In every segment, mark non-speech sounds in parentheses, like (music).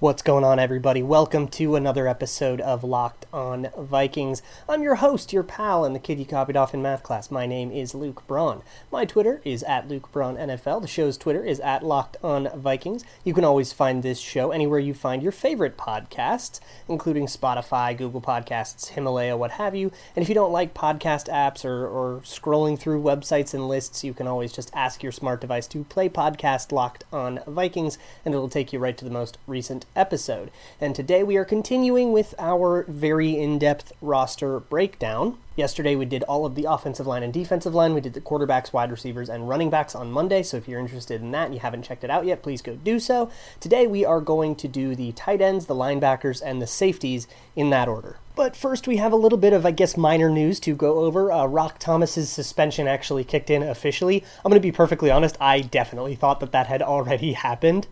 What's going on, everybody? Welcome to another episode of Locked On Vikings. I'm your host, your pal, and the kid you copied off in math class. My name is Luke Braun. My Twitter is at Luke Braun NFL. The show's Twitter is at Locked On Vikings. You can always find this show anywhere you find your favorite podcasts, including Spotify, Google Podcasts, Himalaya, what have you. And if you don't like podcast apps or, or scrolling through websites and lists, you can always just ask your smart device to play podcast Locked On Vikings, and it'll take you right to the most recent episode. And today we are continuing with our very in depth roster breakdown. Yesterday we did all of the offensive line and defensive line. We did the quarterbacks, wide receivers, and running backs on Monday. So if you're interested in that and you haven't checked it out yet, please go do so. Today we are going to do the tight ends, the linebackers, and the safeties in that order. But first, we have a little bit of, I guess, minor news to go over. Uh, Roc Thomas's suspension actually kicked in officially. I'm going to be perfectly honest, I definitely thought that that had already (laughs) happened.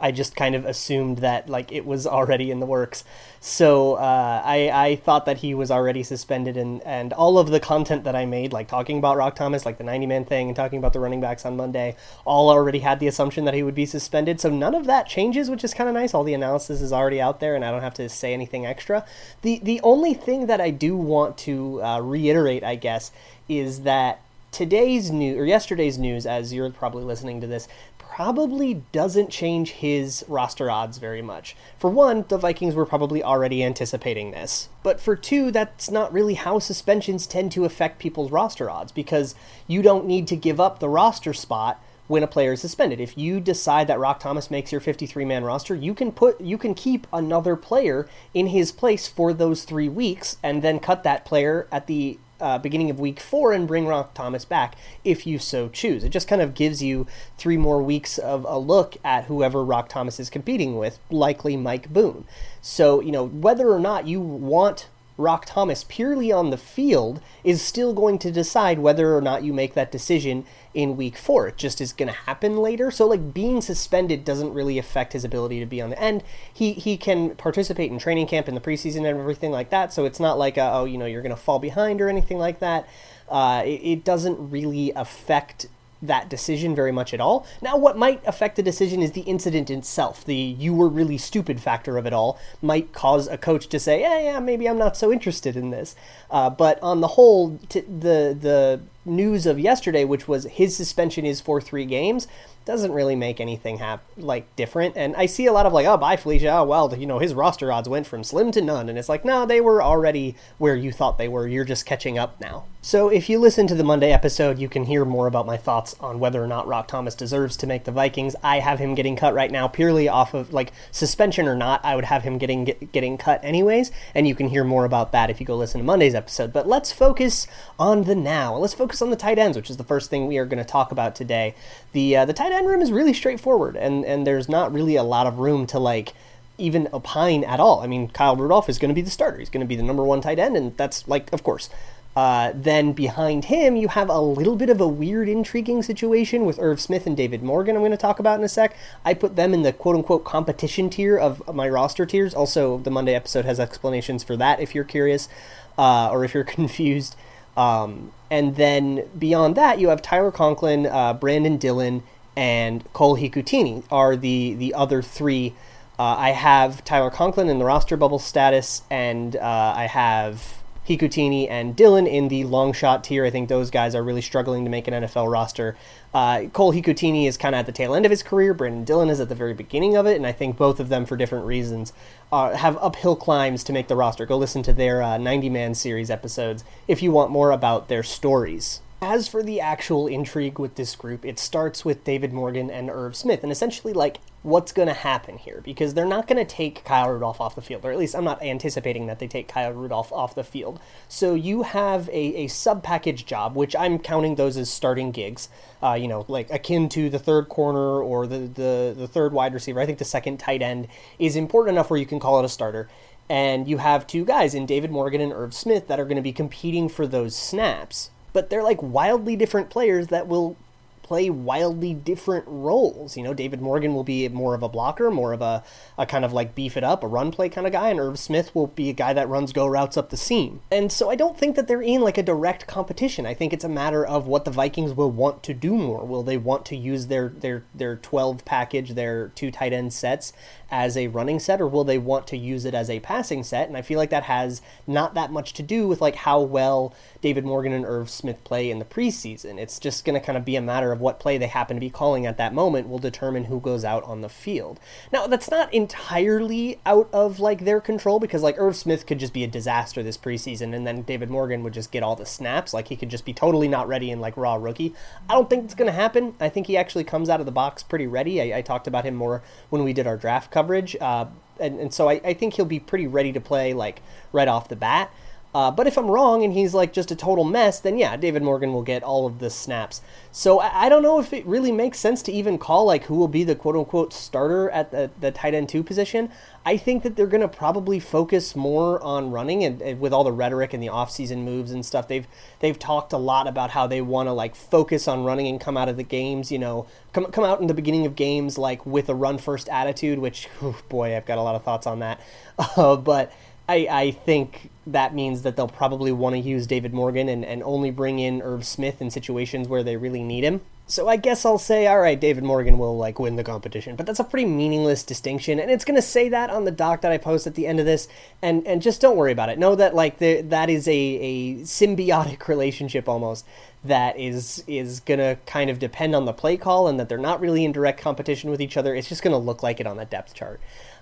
I just kind of assumed that like it was already in the works. So uh, I I thought that he was already suspended, and and all of the content that I made, like talking about Roc Thomas, like the 90 man thing, and talking about the running backs on Monday, all already had the assumption that he would be suspended. So none of that changes, which is kind of nice. All the analysis is already out there, and I don't have to say anything extra. The the only thing that I do want to uh, reiterate, I guess, is that today's news or yesterday's news as you're probably listening to this probably doesn't change his roster odds very much. For one, the Vikings were probably already anticipating this. But for two, that's not really how suspensions tend to affect people's roster odds because you don't need to give up the roster spot when a player is suspended. If you decide that Roc Thomas makes your 53 man roster, you can put you can keep another player in his place for those 3 weeks and then cut that player at the uh, beginning of week four and bring Roc Thomas back if you so choose. It just kind of gives you three more weeks of a look at whoever Roc Thomas is competing with, likely Mike Boone. So, you know, whether or not you want Roc Thomas purely on the field is still going to decide whether or not you make that decision in week four. It just is going to happen later. So, like, being suspended doesn't really affect his ability to be on the end. He, he can participate in training camp in the preseason and everything like that. So, it's not like, a, oh, you know, you're going to fall behind or anything like that. Uh, it, it doesn't really affect that decision very much at all. Now, what might affect the decision is the incident itself. The you were really stupid factor of it all might cause a coach to say, yeah, yeah, maybe I'm not so interested in this. Uh, but on the whole, t- the the news of yesterday, which was his suspension is for three games, doesn't really make anything hap- like different. And I see a lot of like, oh, bye Felicia. Oh, well, you know, his roster odds went from slim to none, and it's like, no, they were already where you thought they were. You're just catching up now. So if you listen to the Monday episode, you can hear more about my thoughts on whether or not Roc Thomas deserves to make the Vikings. I have him getting cut right now purely off of like suspension or not. I would have him getting get, getting cut anyways, and you can hear more about that if you go listen to Monday's episode. But let's focus on the now. Let's focus on the tight ends, which is the first thing we are going to talk about today. The uh, the tight end room is really straightforward, and and there's not really a lot of room to like even opine at all. I mean, Kyle Rudolph is going to be the starter. He's going to be the number one tight end, and that's like, of course. Uh, then behind him, you have a little bit of a weird, intriguing situation with Irv Smith and David Morgan. I'm going to talk about in a sec. I put them in the quote unquote competition tier of my roster tiers. Also, the Monday episode has explanations for that if you're curious uh, or if you're (laughs) confused. Um, and then beyond that, you have Tyler Conklin, uh, Brandon Dillon, and Cole Hikutini are the the other three. Uh, I have Tyler Conklin in the roster bubble status, and uh, I have Hikutini and Dillon in the long shot tier. I think those guys are really struggling to make an NFL roster. Uh, Cole Hikutini is kind of at the tail end of his career. Brandon Dillon is at the very beginning of it, and I think both of them, for different reasons, uh, have uphill climbs to make the roster. Go listen to their uh, 90 man series episodes if you want more about their stories. As for the actual intrigue with this group, it starts with David Morgan and Irv Smith, and essentially, like, what's going to happen here? Because they're not going to take Kyle Rudolph off the field, or at least I'm not anticipating that they take Kyle Rudolph off the field. So you have a, a sub package job, which I'm counting those as starting gigs, uh, you know, like akin to the third corner or the, the, the third wide receiver. I think the second tight end is important enough where you can call it a starter. And you have two guys in David Morgan and Irv Smith that are going to be competing for those snaps but they're like wildly different players that will play wildly different roles. You know, David Morgan will be more of a blocker, more of a, a kind of like beef it up, a run play kind of guy, and Irv Smith will be a guy that runs go routes up the seam. And so I don't think that they're in like a direct competition. I think it's a matter of what the Vikings will want to do more. Will they want to use their their their 12 package, their two tight end sets as a running set, or will they want to use it as a passing set? And I feel like that has not that much to do with like how well David Morgan and Irv Smith play in the preseason. It's just going to kind of be a matter of what play they happen to be calling at that moment will determine who goes out on the field. Now, that's not entirely out of like their control because like Irv Smith could just be a disaster this preseason and then David Morgan would just get all the snaps. Like he could just be totally not ready and like raw rookie. I don't think it's going to happen. I think he actually comes out of the box pretty ready. I, I talked about him more when we did our draft coverage. Uh, and, and so I, I think he'll be pretty ready to play like right off the bat. Uh, but if I'm wrong and he's like just a total mess, then yeah, David Morgan will get all of the snaps. So I, I, don't know if it really makes sense to even call like who will be the quote unquote starter at the, the tight end two position. I think that they're going to probably focus more on running and, and, with all the rhetoric and the offseason moves and stuff. They've they've talked a lot about how they want to like focus on running and come out of the games. You know, come come out in the beginning of games like with a run first attitude. Which oh boy, I've got a lot of thoughts on that. (laughs) Uh, but I, I think that means that they'll probably want to use David Morgan and, and only bring in Irv Smith in situations where they really need him. So I guess I'll say, all right, David Morgan will like win the competition, but that's a pretty meaningless distinction, and it's to say that on the doc that I post at the end of this, and and just don't worry about it. Know that like the, that is a, a symbiotic (laughs) relationship almost that is is to kind of depend on the play call, and that they're not really in direct competition with each other. It's just to look like it on the depth chart.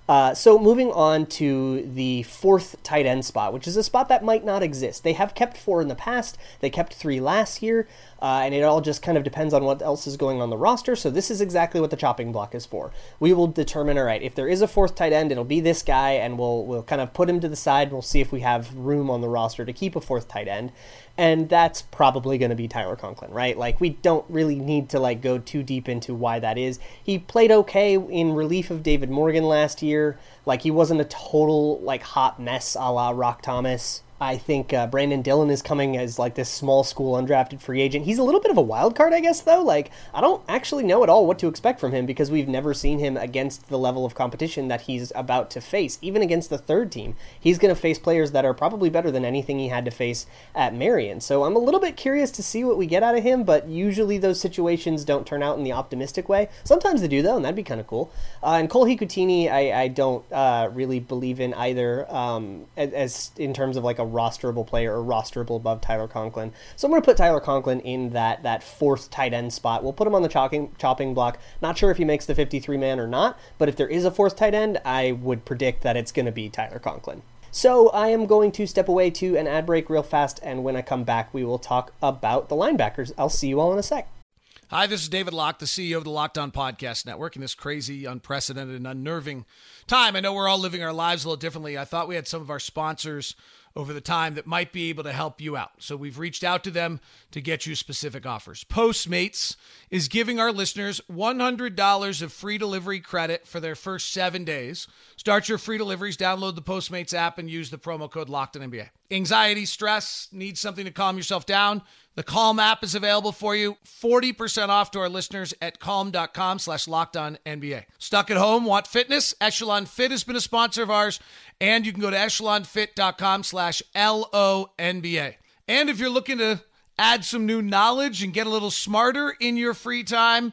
Uh, so moving on to the fourth tight end spot, which is a spot that might not exist. They have kept four in the past. They kept three last year, uh, and it all just kind of depends on what else is going on the roster. So this is exactly what the chopping block is for. We will determine, all right, if there is a fourth tight end, it'll be this guy, and we'll we'll kind of put him to the side. We'll see if we have room on the roster to keep a fourth tight end, and that's probably going to be Tyler Conklin, right? Like we don't really need to like go too deep into why that is. He played okay in relief of David Morgan last year. Like he wasn't a total like hot mess a la Roc Thomas. I think uh, Brandon Dillon is coming as like this small school undrafted free agent. He's a little bit of a wild card, I guess, though. Like, I don't actually know at all what to expect from him because we've never seen him against the level of competition that he's about to face. Even against the third team, he's going to face players that are probably better than anything he had to face at Marian. So I'm a little bit curious to see what we get out of him, but usually those situations don't turn out in the optimistic way. Sometimes they do, though, and that'd be kind of cool. Uh, and Cole Hikutini, I, I don't uh, really believe in either um, as, as in terms of like a rosterable player or rosterable above Tyler Conklin. So I'm going to put Tyler Conklin in that that fourth tight end spot. We'll put him on the chopping chopping block. Not sure if he makes the 53 man or not, but if there is a fourth tight end, I would predict that it's going to be Tyler Conklin. So I am going to step away to an ad break real fast, and when I come back, we will talk about the linebackers. I'll see you all in a sec. Hi, this is David Locke, the CEO of the Locked On Podcast Network, in this crazy, unprecedented, and unnerving time. I know we're all living our lives a little differently. I thought we had some of our sponsors over the time that might be able to help you out. So we've reached out to them to get you specific offers. Postmates is giving our listeners $100 of free delivery credit for their first seven days. Start your free deliveries, download the Postmates app, and use the promo code LOCKEDONNBA. Anxiety, stress, need something to calm yourself down? The Calm app is available for you. 40% off to our listeners at calm.com slash locked NBA. Stuck at home, want fitness? Echelon Fit has been a sponsor of ours, and you can go to echelonfit.com slash L-O-N-B-A. And if you're looking to add some new knowledge and get a little smarter in your free time,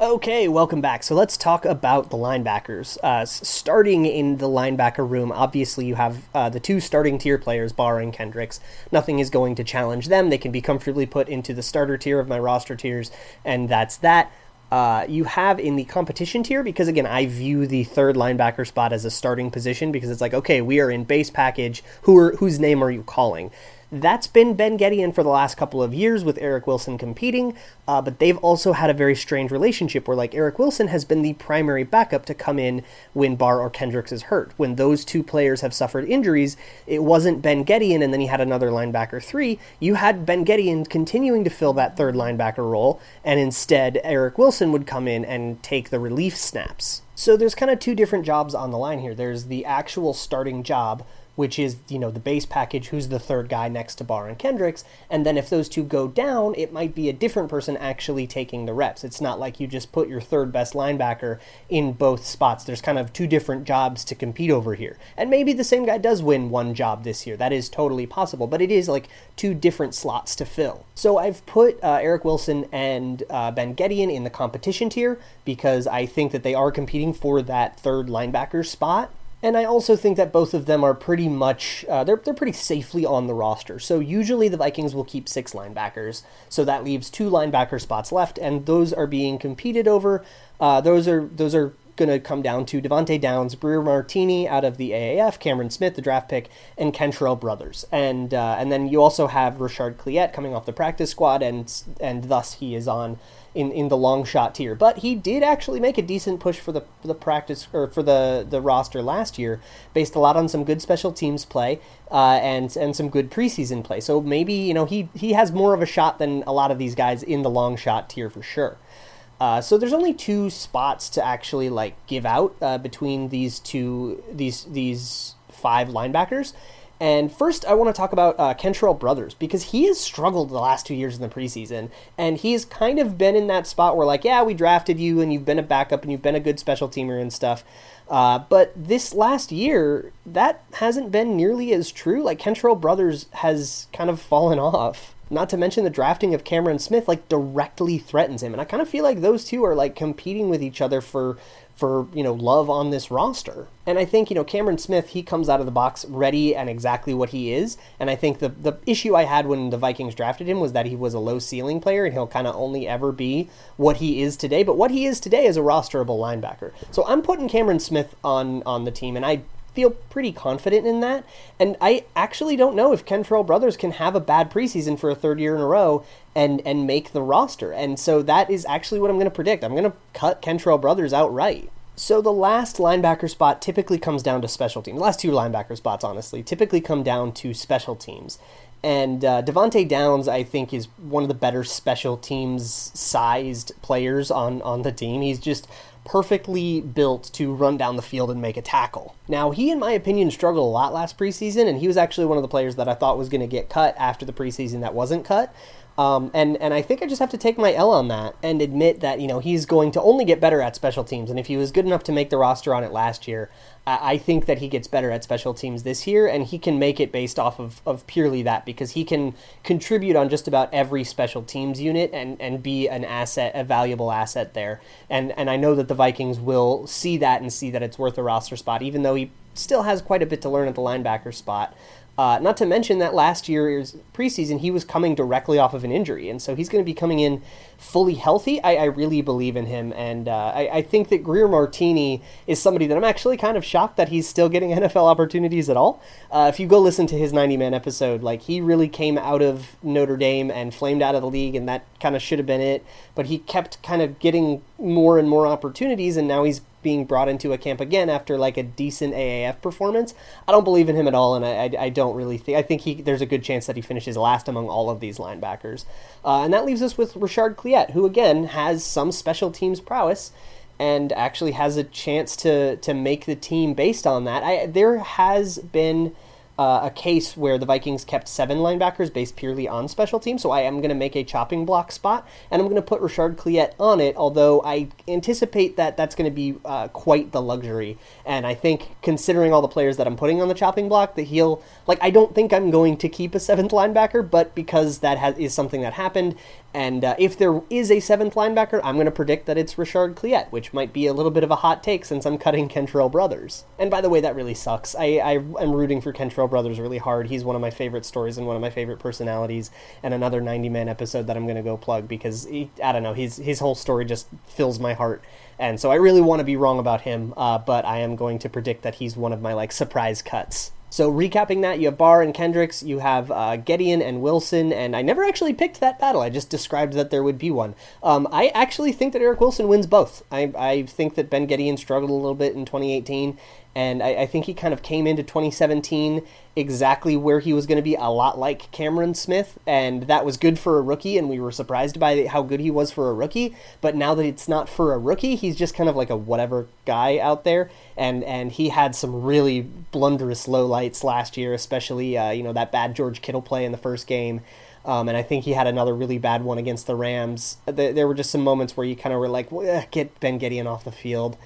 Okay, welcome back. So let's talk about the linebackers. Uh, starting in the linebacker room, obviously you have uh, the two starting tier players, Barr and Kendricks. Nothing is going to challenge them. They can be comfortably put into the starter tier of my roster tiers, and that's that. Uh, you have in the competition tier because again I view the third linebacker spot as a starting position because it's like okay we are in base package who are whose name are you calling That's been Ben Gedeon for the last couple of years with Eric Wilson competing, uh, but they've also had a very strange relationship where, like, Eric Wilson has been the primary backup to come in when Barr or Kendricks is hurt. When those two players have suffered injuries, it wasn't Ben Gedeon and then he had another linebacker three. You had Ben Gedeon continuing to fill that third linebacker role, and instead, Eric Wilson would come in and take the relief snaps. So there's kind of two different jobs on the line here. There's the actual starting job which is you know the base package who's the third guy next to Barr and Kendricks and then if those two go down it might be a different person actually taking the reps. It's not like you just put your third best linebacker in both spots. There's kind of two different jobs to compete over here. And maybe the same guy does win one job this year. That is totally possible but it is like two different slots to fill. So I've put uh, Eric Wilson and uh, Ben Gedeon in the competition tier because I think that they are competing for that third linebacker spot and I also think that both of them are pretty much uh, they're they're pretty safely on the roster. So usually the Vikings will keep six linebackers, so that leaves two linebacker spots left, and those are being competed over. Uh, those are those are going to come down to Devante Downs, Greer Martini out of the AAF, Cameron Smith, the draft pick, and Kentrell Brothers, and uh, and then you also have Reshard Cliett coming off the practice squad, and and thus he is on in, in the long shot tier. But he did actually make a decent push for the for the practice or for the the roster last year, based a lot on some good special teams play uh, and and some good preseason play. So maybe you know he he has more of a shot than a lot of these guys in the long shot tier for sure. Uh, so there's only two spots to actually like give out uh, between these two these these five linebackers and first, I want to talk about uh, Kentrell Brothers because he has struggled the last two years in the preseason, and he's kind of been in that spot where, like, yeah, we drafted you, and you've been a backup, and you've been a good special teamer and stuff. Uh, but this last year, that hasn't been nearly as true. Like Kentrell Brothers has kind of fallen (laughs) off. Not to mention the drafting of Cameron Smith like directly threatens him, and I kind of feel like those two are like competing with each other for for you know love on this roster. And I think you know Cameron Smith he comes out of the box ready and exactly what he is. And I think the the issue I had when the Vikings drafted him was that he was a low ceiling player and he'll kind of only ever be what he is today. But what he is today is a rosterable linebacker. So I'm putting Cameron Smith on on the team, and I feel pretty confident in that. And I actually don't know if Kentrell Brothers can have a bad preseason for a third year in a row and and make the roster. And so that is actually what I'm going to predict. I'm going to cut Kentrell Brothers outright. So the last linebacker spot typically comes down to special teams. The last two linebacker spots, honestly, typically come down to special teams. And uh, Devante Downs, I think, is one of the better special teams sized players on, on the team. He's just perfectly built to run down the field and make a tackle. Now, he, in my opinion, struggled a lot last preseason, and he was actually one of the players that I thought was going to get cut after the preseason that wasn't cut. Um, and and I think I just have to take my L on that and admit that you know he's going to only get better at special teams. And if he was good enough to make the roster on it last year, I, I think that he gets better at special teams this year, and he can make it based off of, of purely that because he can contribute on just about every special teams unit and, and be an asset, a valuable asset there. And and I know that the Vikings will see that and see that it's worth a roster spot, even though he still has quite a bit to learn at the linebacker spot. Uh, not to mention that last year's preseason, he was coming directly off of an injury, and so he's going to be coming in fully healthy. I, I really believe in him, and uh, I, I, think that Greer Martini is somebody that I'm actually kind of shocked that he's still getting (laughs) NFL opportunities at all. Uh, if you go listen to his 90 man episode, like he really came out of Notre Dame and flamed out of the league, and that kind of should have been it. But he kept kind of getting more and more opportunities, and now he's being brought into a camp again after like a decent AAF performance. I don't believe in him at all, and I, I, I don't really think. I think he there's a good chance that he finishes last among all of these linebackers, uh, and that leaves us with Reshard Cliett, who again has some special teams prowess. And actually has a chance to to make the team based on that. I, there has been uh, a case where the Vikings kept seven linebackers based purely on special teams. So I am going to make a chopping block spot, and I'm going to put Reshard Cliett on it. Although I anticipate that that's going to be uh, quite the luxury, and I think considering all the players that I'm putting on the chopping block, that he'll like. I don't think I'm going to keep a seventh linebacker, but because that is something that happened, and uh, if there is a seventh linebacker, I'm going to predict that it's Reshard Cliett, which might be a little bit of a hot take since I'm cutting (laughs) Kentrell Brothers. And by the way, that really sucks. I, I am rooting for Kentrell Brothers really hard. He's one of my favorite stories and one of my favorite personalities. And another 90 man episode that I'm going to go plug because he, I don't know, his his whole story just fills my heart. And so I really want to be wrong about him, uh, but I am going to predict that he's one of my like surprise cuts. So recapping that, you have Barr and Kendricks, you have uh, Gedeon and Wilson, and I never actually picked that battle. I just described that there would be one. Um, I actually think that Eric Wilson wins both. I, I think that Ben Gedeon struggled a little bit in 2018, and I, I think he kind of came into 2017 exactly where he was going to be, a lot like Cameron Smith, and that was good for a rookie, and we were surprised by how good he was for a rookie. But now that it's not for a rookie, he's just kind of like a whatever guy out there, and and he had some really blunderous lowlights last year, especially uh, you know that bad George Kittle play in the first game. Um, and I think he had another really bad one against the Rams. There were just some moments where you kind of were like, well, get Ben Gedeon off the field.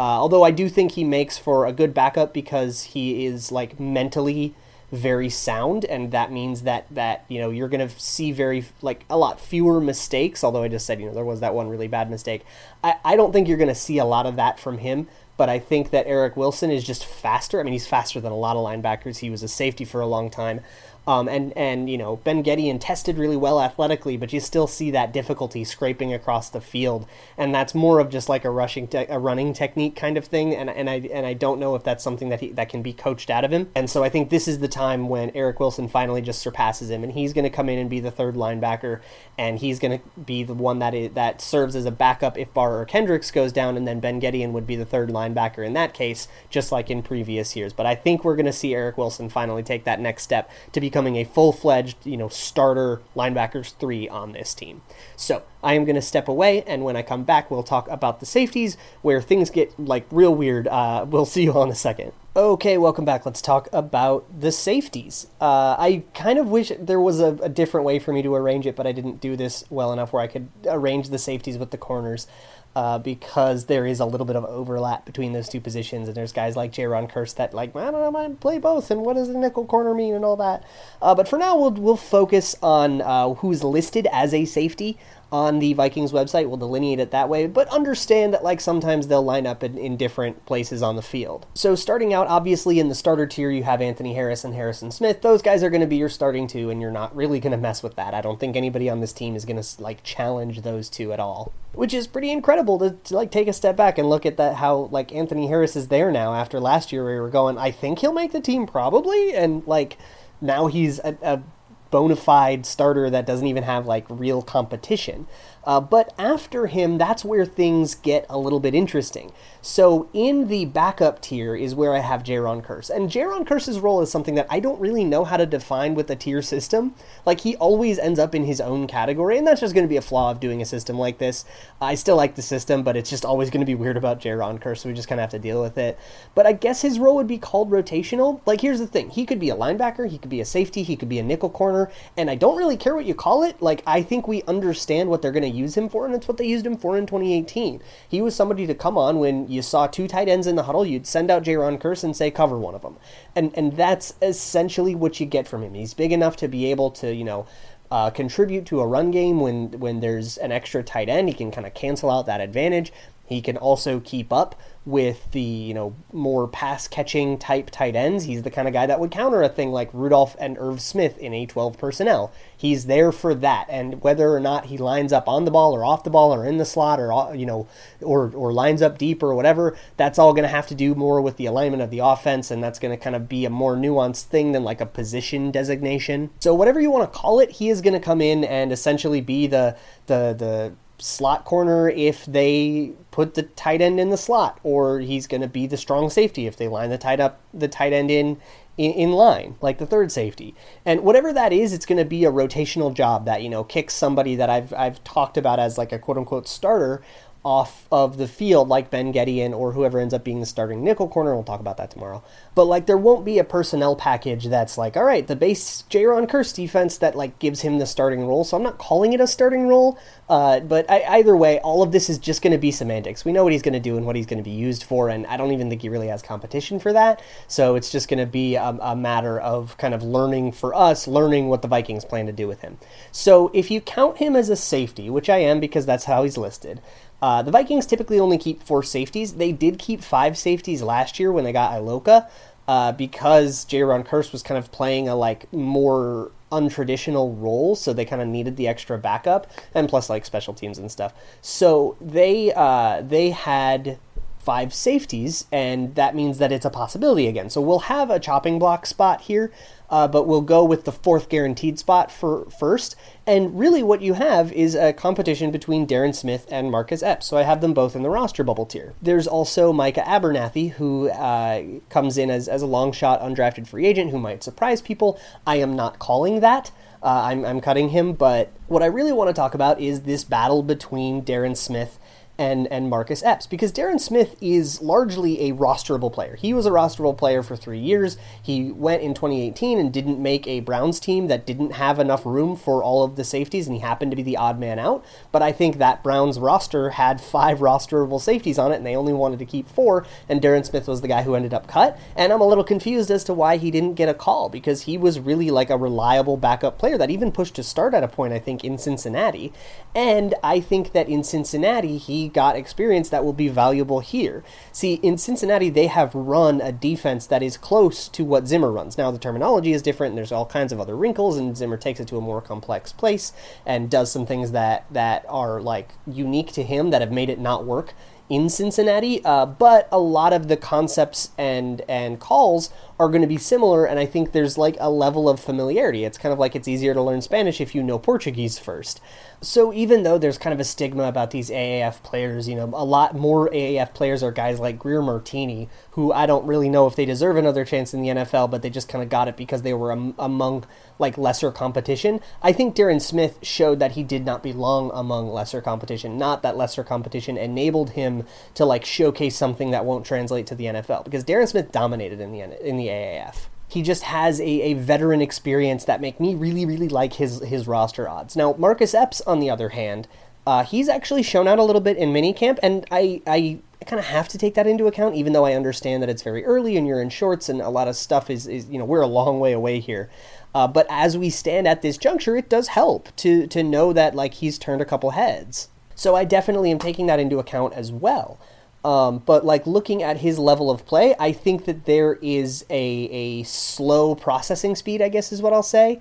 Uh, although I do think he makes for a good backup because he is like mentally very sound, and that means that that you know you're gonna see very like a lot fewer mistakes. Although I just said you know there was that one really bad mistake. I, I don't think you're gonna see a lot of that from him. But I think that Eric Wilson is just faster. I mean, he's faster than a lot of linebackers. He was a safety for a long time. Um, and and you know Ben Gedeon tested really well athletically, but you still see that difficulty scraping across the field, and that's more of just like a rushing te- a running technique kind of thing. And and I and I don't know if that's something that he that can be coached out of him. And so I think this is the time when Eric Wilson finally just surpasses him, and he's going to come in and be the third linebacker, and he's going to be the one that is, that serves as a backup if Barr or Kendricks goes down, and then Ben Gedeon would be the third linebacker in that case, just like in previous years. But I think we're going to see Eric Wilson finally take that next step to be becoming a full fledged, you know, starter linebackers three on this team. So I am going to step away, and when I come back, we'll talk about the safeties where things get like real weird. Uh, we'll see you all in a second. Okay, welcome back. Let's talk about the safeties. Uh, I kind of wish there was a, a, different way for me to arrange it, but I didn't do this well enough where I could arrange the safeties with the corners uh, because there is a little bit of overlap between those two positions, and there's guys like Jayron Kearse that like I don't know, I play both, and what does a nickel corner mean, and all that. Uh, but for now, we'll we'll focus on uh, who's listed as a safety on the Vikings website. We'll delineate it that way, but understand that like sometimes they'll line up in, in different places on the field. So starting out, obviously in the starter tier, you have Anthony Harris and Harrison Smith. Those guys are going to be your starting two, and you're not really going to mess with that. I don't think anybody on this team is going to like challenge those two at all, which is pretty incredible to, to like take a step back and look at that how like Anthony Harris is there now after last year where we were going, I think he'll make the team probably, and like now he's a, a bona fide starter that doesn't even have like real competition. Uh, but after him, that's where things get a little bit interesting. So in the backup tier is where I have Jayron Kearse. And Jayron Kearse's role is something that I don't really know how to define with a tier system. Like he always ends up in his own category, and that's just going to be a flaw of doing a system like this. I still like the system, but it's just always going to be weird about Jayron Kearse, so we just kind of have to deal with it. But I guess his role would be called rotational. Like here's the thing. He could be a linebacker, he could be a safety, he could be a nickel corner, and I don't really care what you call it. Like I think we understand what they're going to use him for, and it's what they used him for in 2018. He was somebody to come on when you saw two tight ends in the huddle, you'd send out Jayron Kearse and say cover one of them, and and that's essentially what you get from him. He's big enough to be able to you know. Uh, contribute to a run game when when there's an extra tight end. He can kind of cancel out that advantage. He can also keep up with the you know more pass catching type tight ends. He's the kind of guy that would counter a thing like Rudolph and Irv Smith in a 12 personnel. He's there for that, and whether or not he lines up on the ball or off the ball or in the slot or uh, you know or or lines up deep or whatever, that's all going to have to do more with the alignment of the offense, and that's going to kind of be a more nuanced thing than like a position designation. So whatever you want to call it, he is going to come in and essentially be the the the slot corner if they put the tight end in the slot, or he's going to be the strong safety if they line the tight up the tight end in, in in line like the third safety. And whatever that is, it's going to be a rotational job that you know kicks somebody that I've I've talked about as like a quote unquote starter off of the field like Ben Gedeon or whoever ends up being the starting nickel corner. We'll talk about that tomorrow. But like there won't be a personnel package that's like, all right, the base Jayron Kearse defense that like gives him the starting role. So I'm not calling it a starting role. Uh, but I, either way, all of this is just going to be semantics. We know what he's going to do and what he's going to be used for, and I don't even think he really has competition for that. So it's just going to be a, a matter of kind of learning for us, learning what the Vikings plan to do with him. So if you count him as a safety, which I am because that's how he's listed, uh, the Vikings typically only keep four safeties. They did keep five safeties last year when they got Iloka, uh, because Jayron Kearse was kind of playing a like more untraditional role, so they kind of needed the extra backup, and plus like special teams and stuff. So they uh, they had five safeties, and that means that it's a possibility again. So we'll have a chopping block spot here, uh, but we'll go with the fourth guaranteed spot for first. And really, what you have is a competition between Derron Smith and Marcus Epps. So I have them both in the roster bubble tier. There's also Micah Abernathy, who uh, comes in as, as a long shot undrafted free agent who might surprise people. I am not calling that. Uh, I'm, I'm cutting him, but what I really want to talk about is this battle between Derron Smith and and Marcus Epps because Derron Smith is largely a rosterable player. He was a rosterable player for three years. He went in 2018 and didn't make a Browns team that didn't have enough room for all of the safeties, and he happened to be the odd man out. But I think that Browns roster had five rosterable safeties on it, and they only wanted to keep four, and Derron Smith was the guy who ended up cut. And I'm a little confused as to why he didn't get a call because he was really like a reliable backup player that even pushed to start at a point I think in Cincinnati, and I think that in Cincinnati he got experience that will be valuable here. See, in Cincinnati, they have run a defense that is close to what Zimmer runs. Now, the terminology is different, and there's all kinds of other wrinkles, and Zimmer takes it to a more complex place and does some things that, that are like unique to him that have made it not work in Cincinnati, uh, but a lot of the concepts and and calls are going to be similar, and I think there's like a level of familiarity. It's kind of like it's easier to learn Spanish if you know Portuguese first. So even though there's kind of a stigma about these AAF players, you know, a lot more AAF players are guys like Greer Martini, who I don't really know if they deserve another chance in the NFL, but they just kind of got it because they were am- among like lesser competition. I think Derron Smith showed that he did not belong among lesser competition, not that lesser competition enabled him to like showcase something that won't translate to the NFL because Derron Smith dominated in the in the AAF he just has a, a veteran experience that make me really really like his his roster odds. Now Marcus Epps on the other hand, uh, he's actually shown out a little bit in minicamp, and I I kind of have to take that into account, even though I understand that it's very early and you're in shorts and a lot of stuff is is you know we're a long way away here. Uh, but as we stand at this juncture, it does help to to know that like he's turned a couple heads. So I definitely am taking that into account as well. Um, but like looking at his level of play, I think that there is a a slow processing speed. I guess is what I'll say.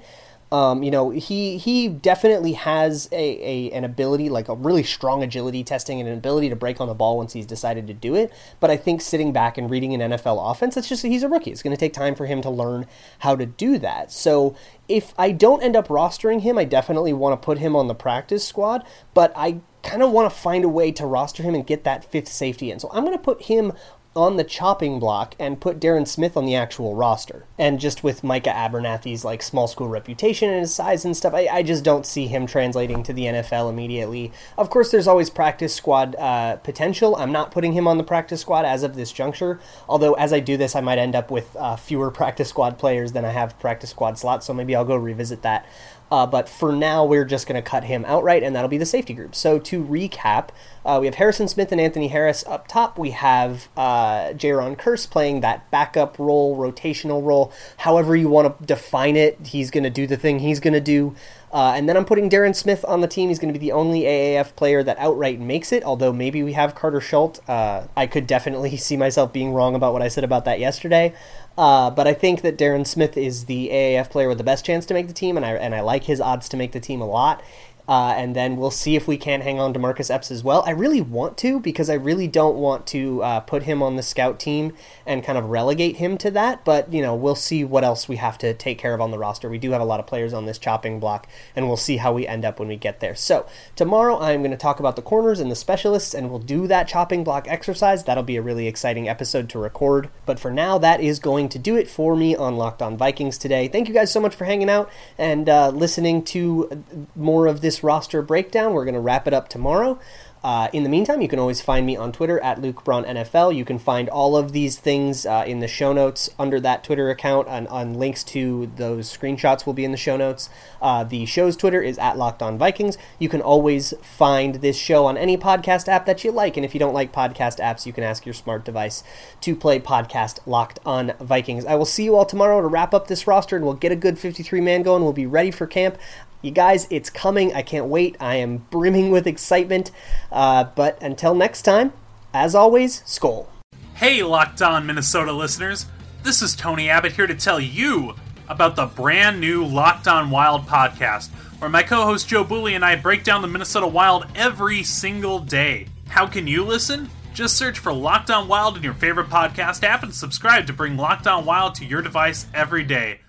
Um, you know, he he definitely has a, a an ability, like a really strong agility testing and an ability to break on the ball once he's decided to do it. But I think sitting back and reading an NFL offense, it's just he's a rookie. It's going to take time for him to learn how to do that. So if I don't end up rostering him, I definitely want to put him on the practice squad. But I kind of want to find a way to roster him and get that fifth safety in. So I'm going to put him on the chopping block and put Derron Smith on the actual roster. And just with Micah Abernathy's like small school reputation and his size and stuff, I, I just don't see him translating to the NFL immediately. Of course, there's always practice squad uh, potential. I'm not putting him on the practice squad as of this juncture. Although as I do this, I might end up with uh, fewer (laughs) practice squad players than I have practice squad slots. So maybe I'll go revisit that. Uh, but for now, we're just going to cut him outright, and that'll be the safety group. So to recap, uh, we have Harrison Smith and Anthony Harris up top. We have uh, Jayron Kearse playing that backup role, rotational role, however you want to define it. He's going to do the thing he's going to do. Uh, and then I'm putting Derron Smith on the team. He's going to be the only AAF player that outright makes it, although maybe we have Carter Schultz. Uh, I could definitely (laughs) see myself being wrong about what I said about that yesterday. Uh, but I think that Derron Smith is the AAF player with the best chance to make the team, and I and I like his odds to make the team a lot. Uh, and then we'll see if we can't hang on to Marcus Epps as well. I really want to because I really don't want to uh, put him on the scout team and kind of relegate him to that. But you know, we'll see what else we have to take care of on the roster. We do have a lot of players on this chopping block, and we'll see how we end up when we get there. So tomorrow I'm going to talk about the corners and the specialists, and we'll do that chopping block exercise. That'll be a really exciting episode to record. But for now, that is going to do it for me on Locked On Vikings today. Thank you guys so much for hanging out and uh, listening to more of this roster breakdown. We're going to wrap it up tomorrow. Uh, in the meantime, you can always find me on Twitter at Luke Braun NFL. You can find all of these things uh, in the show notes under that Twitter account, and on links to those screenshots will be in the show notes. Uh, the show's Twitter is at Locked On Vikings. You can always find this show on any podcast app that you like, and if you don't like podcast apps, you can ask your smart device to play podcast Locked On Vikings. I will see you all tomorrow to wrap up this roster, and we'll get a good 53 man going. We'll be ready for camp. You guys, it's coming. I can't wait. I am brimming with excitement. Uh, but until next time, as always, Skol. Hey, Locked On Minnesota listeners. This is Tony Abbott here to tell you about the brand new Locked On Wild podcast, where my co host Joe Booley and I break down the Minnesota Wild every single day. How can you listen? Just search for Locked On Wild in your favorite podcast app and subscribe to bring Locked On Wild to your device every day.